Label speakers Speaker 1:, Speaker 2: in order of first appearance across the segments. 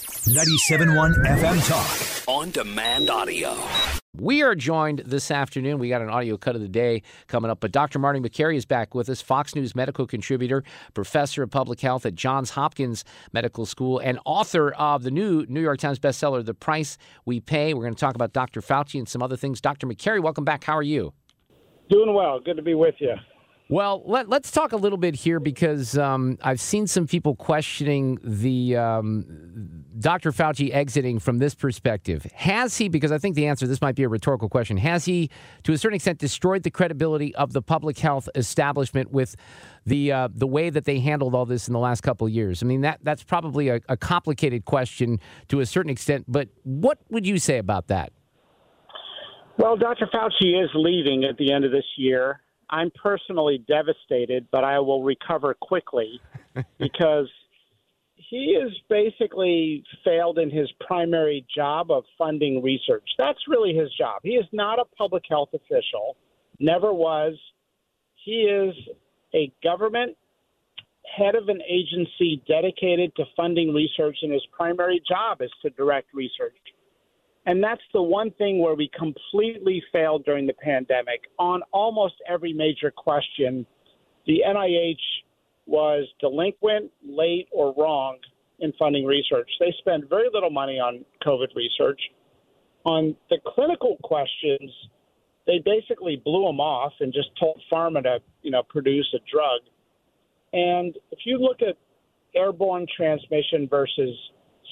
Speaker 1: 97.1 FM Talk.
Speaker 2: On demand audio.
Speaker 3: We are joined this afternoon. We got an audio cut of the day coming up, but Dr. Marty Makary is back with us, Fox News medical contributor, professor of public health at Johns Hopkins Medical School, and author of the new New York Times bestseller, The Price We Pay. We're going to talk about Dr. Fauci and some other things. Dr. Makary, welcome back. How are you?
Speaker 4: Doing well. Good to be with you.
Speaker 3: Well, let, us talk a little bit here because um, I've seen some people questioning the um, Dr. Fauci exiting from this perspective. Has he, because I think the answer, this might be a rhetorical question, has he, to a certain extent, destroyed the credibility of the public health establishment with the uh, the way that they handled all this in the last couple of years? I mean, that that's probably a, a complicated question to a certain extent, but what would you say about that?
Speaker 4: Well, Dr. Fauci is leaving at the end of this year. I'm personally devastated, but I will recover quickly because he has basically failed in his primary job of funding research. That's really his job. He is not a public health official, never was. He is a government head of an agency dedicated to funding research, and his primary job is to direct research. And that's the one thing where we completely failed during the pandemic. On almost every major question, the NIH was delinquent, late, or wrong in funding research. They spend very little money on COVID research. On the clinical questions, they basically blew them off and just told pharma to, you know, produce a drug. And if you look at airborne transmission versus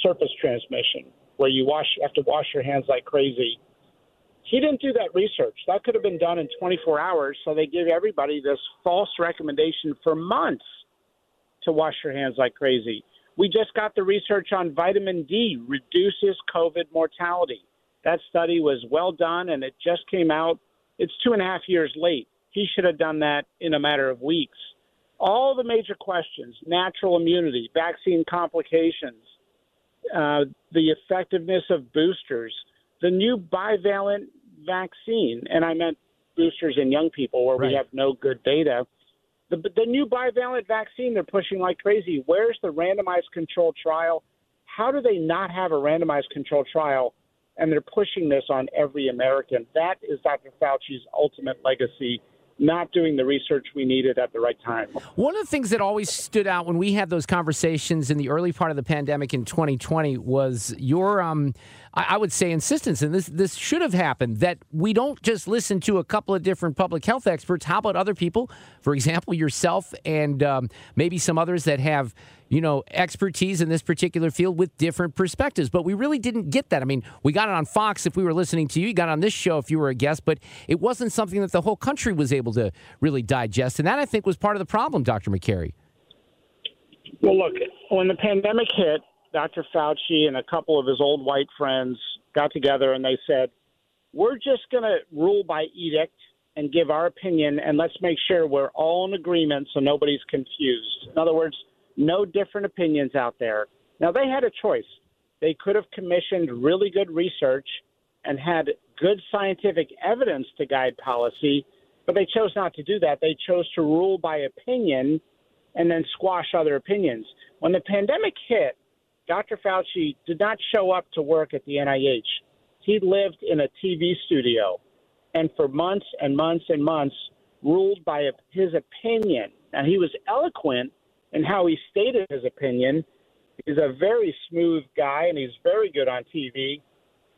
Speaker 4: surface transmission, where you wash have to wash your hands like crazy. He didn't do that research. That could have been done in 24 hours. So they give everybody this false recommendation for months to wash your hands like crazy. We just got the research on vitamin D reduces COVID mortality. That study was well done and it just came out. It's two and a half years late. He should have done that in a matter of weeks. All the major questions natural immunity, vaccine complications, uh, the effectiveness of boosters, the new bivalent vaccine, and I meant boosters in young people where right. we have no good data. The, the new bivalent vaccine they're pushing like crazy. Where's the randomized control trial? How do they not have a randomized control trial? And they're pushing this on every American. That is Dr. Fauci's ultimate legacy not doing the research we needed at the right time.
Speaker 3: One of the things that always stood out when we had those conversations in the early part of the pandemic in 2020 was your, um, I would say, insistence, and this this should have happened that we don't just listen to a couple of different public health experts. How about other people, for example, yourself and um, maybe some others that have you know, expertise in this particular field with different perspectives. But we really didn't get that. I mean, we got it on Fox if we were listening to you, you got on this show if you were a guest, but it wasn't something that the whole country was able to really digest. And that, I think, was part of the problem, Dr. Makary.
Speaker 4: Well, look, when the pandemic hit, Dr. Fauci and a couple of his old white friends got together and they said, We're just going to rule by edict and give our opinion, and let's make sure we're all in agreement so nobody's confused. In other words, no different opinions out there. Now, they had a choice. They could have commissioned really good research and had good scientific evidence to guide policy, but they chose not to do that. They chose to rule by opinion and then squash other opinions. When the pandemic hit, Dr. Fauci did not show up to work at the NIH. He lived in a TV studio and for months and months and months ruled by his opinion. Now, he was eloquent in how he stated his opinion. He's a very smooth guy and he's very good on TV.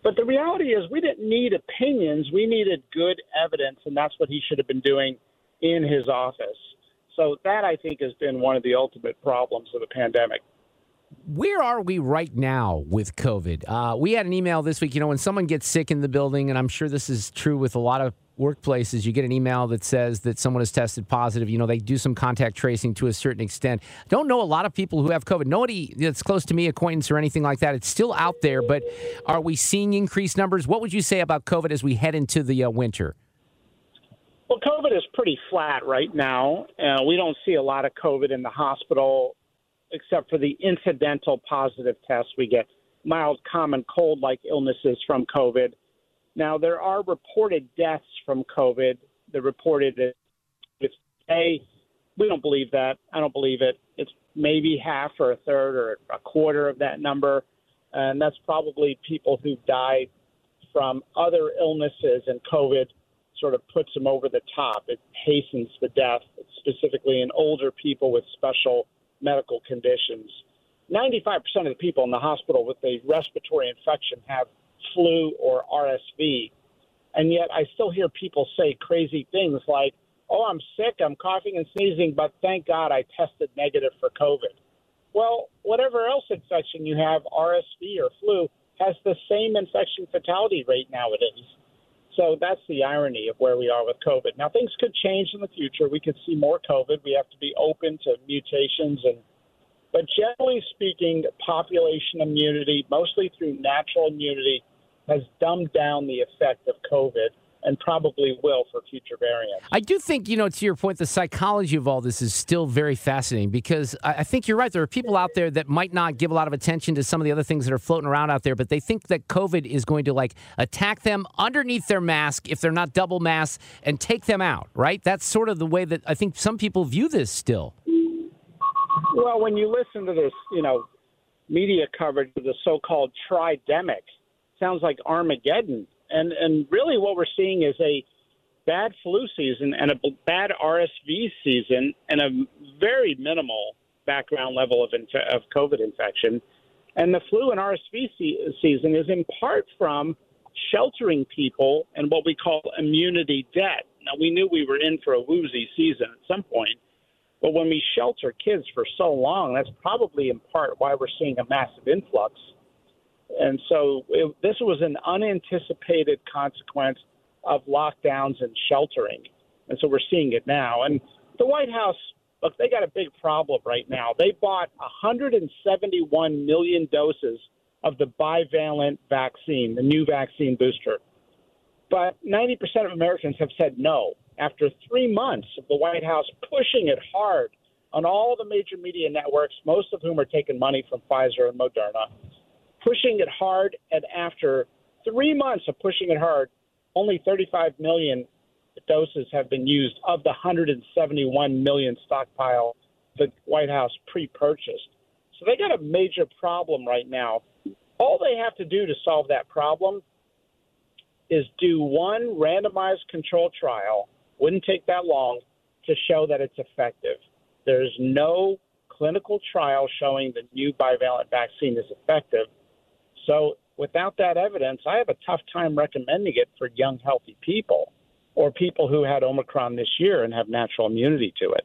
Speaker 4: But the reality is, we didn't need opinions. We needed good evidence, and that's what he should have been doing in his office. So, that I think has been one of the ultimate problems of the pandemic.
Speaker 3: Where are we right now with COVID? Uh, we had an email this week. You know, when someone gets sick in the building, and I'm sure this is true with a lot of workplaces, you get an email that says that someone has tested positive. You know, they do some contact tracing to a certain extent. Don't know a lot of people who have COVID. Nobody that's close to me, acquaintance or anything like that. It's still out there, but are we seeing increased numbers? What would you say about COVID as we head into the uh, winter?
Speaker 4: Well, COVID is pretty flat right now. Uh, we don't see a lot of COVID in the hospital, except for the incidental positive tests. We get mild common cold like illnesses from COVID. Now, there are reported deaths from COVID. The reported it's a we don't believe that. I don't believe it. It's maybe half or a third or a quarter of that number, and that's probably people who died from other illnesses, and COVID sort of puts them over the top. It hastens the death, specifically in older people with special medical conditions. 95% of the people in the hospital with a respiratory infection have flu or RSV. And yet I still hear people say crazy things like, oh, I'm sick, I'm coughing and sneezing, but thank God I tested negative for COVID. Well, whatever else infection you have, RSV or flu, has the same infection fatality rate nowadays. So that's the irony of where we are with COVID. Now, things could change in the future. We could see more COVID. We have to be open to mutations and but generally speaking, population immunity, mostly through natural immunity, has dumbed down the effect of COVID and probably will for future variants.
Speaker 3: I do think, you know, to your point, the psychology of all this is still very fascinating because I think you're right. There are people out there that might not give a lot of attention to some of the other things that are floating around out there, but they think that COVID is going to like attack them underneath their mask if they're not double masked and take them out, right? That's sort of the way that I think some people view this still.
Speaker 4: Well, when you listen to this, you know, media coverage of the so-called tridemic, sounds like Armageddon. And and really, what we're seeing is a bad flu season and a bad RSV season and a very minimal background level of inf- of COVID infection. And the flu and RSV se- season is in part from sheltering people and what we call immunity debt. Now, we knew we were in for a woozy season at some point, but when we shelter kids for so long, that's probably in part why we're seeing a massive influx and so it, this was an unanticipated consequence of lockdowns and sheltering. And so we're seeing it now. And the White House, look, they got a big problem right now. They bought 171 million doses of the bivalent vaccine, the new vaccine booster. But 90% of Americans have said no. After three months of the White House pushing it hard on all the major media networks, most of whom are taking money from Pfizer and Moderna, pushing it hard, and after three months of pushing it hard, only 35 million doses have been used of the 171 million stockpile the White House pre-purchased. So they got a major problem right now. All they have to do to solve that problem is do one randomized control trial. Wouldn't take that long to show that it's effective. There's no clinical trial showing the new bivalent vaccine is effective. So without that evidence, I have a tough time recommending it for young, healthy people or people who had Omicron this year and have natural immunity to it.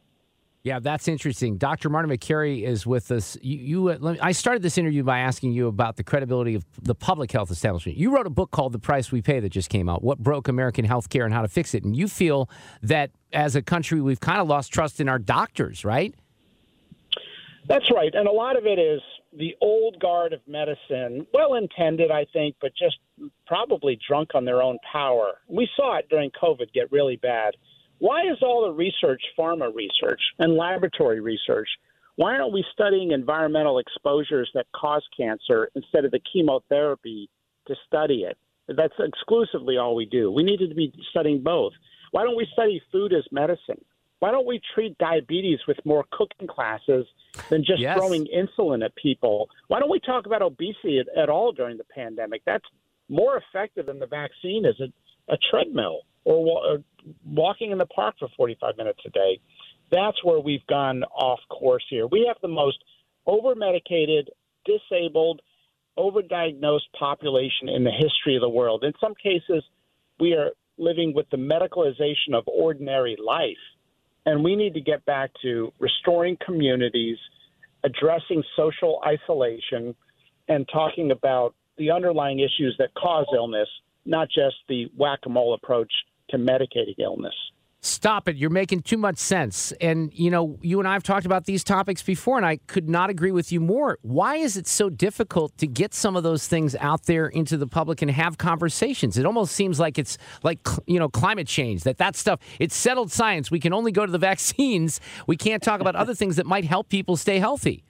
Speaker 3: Yeah, that's interesting. Dr. Martin Makary is with us. You, you uh, me, I started this interview by asking you about the credibility of the public health establishment. You wrote a book called The Price We Pay that just came out, What Broke American Healthcare and How to Fix It. And you feel that as a country, we've kind of lost trust in our doctors, right?
Speaker 4: That's right. And a lot of it is the old guard of medicine, well intended, I think, but just probably drunk on their own power. We saw it during COVID get really bad. Why is all the research pharma research and laboratory research? Why aren't we studying environmental exposures that cause cancer instead of the chemotherapy to study it? That's exclusively all we do. We needed to be studying both. Why don't we study food as medicine? Why don't we treat diabetes with more cooking classes than just yes. throwing insulin at people? Why don't we talk about obesity at, at all during the pandemic? That's more effective than the vaccine is a, a treadmill. or, or walking in the park for 45 minutes a day. That's where we've gone off course here. We have the most over medicated, disabled, overdiagnosed population in the history of the world. In some cases, we are living with the medicalization of ordinary life. And we need to get back to restoring communities, addressing social isolation, and talking about the underlying issues that cause illness, not just the whack a mole approach to medicating illness.
Speaker 3: Stop it. You're making too much sense. And, you know, you and I have talked about these topics before, and I could not agree with you more. Why is it so difficult to get some of those things out there into the public and have conversations? It almost seems like it's like, you know, climate change, that that stuff, it's settled science. We can only go to the vaccines. We can't talk about other things that might help people stay healthy.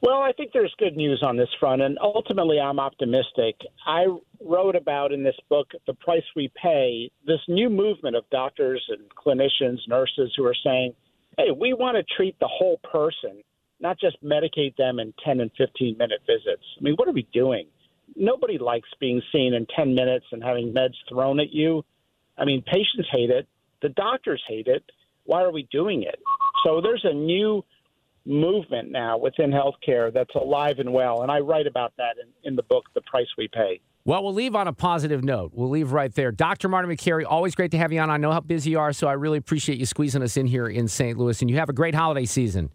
Speaker 4: Well, I think there's good news on this front, and ultimately, I'm optimistic. I wrote about in this book, The Price We Pay, this new movement of doctors and clinicians, nurses who are saying, hey, we want to treat the whole person, not just medicate them in 10 and 15 minute visits. I mean, what are we doing? Nobody likes being seen in 10 minutes and having meds thrown at you. I mean, patients hate it, the doctors hate it. Why are we doing it? So there's a new movement now within healthcare that's alive and well. And I write about that in, in the book, The Price We Pay.
Speaker 3: Well, we'll leave on a positive note. We'll leave right there. Dr. Martin Makary, always great to have you on. I know how busy you are, so I really appreciate you squeezing us in here in St. Louis. And you have a great holiday season.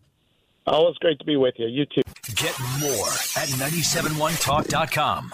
Speaker 4: Always great to be with you. You too.
Speaker 1: Get more at 971talk.com.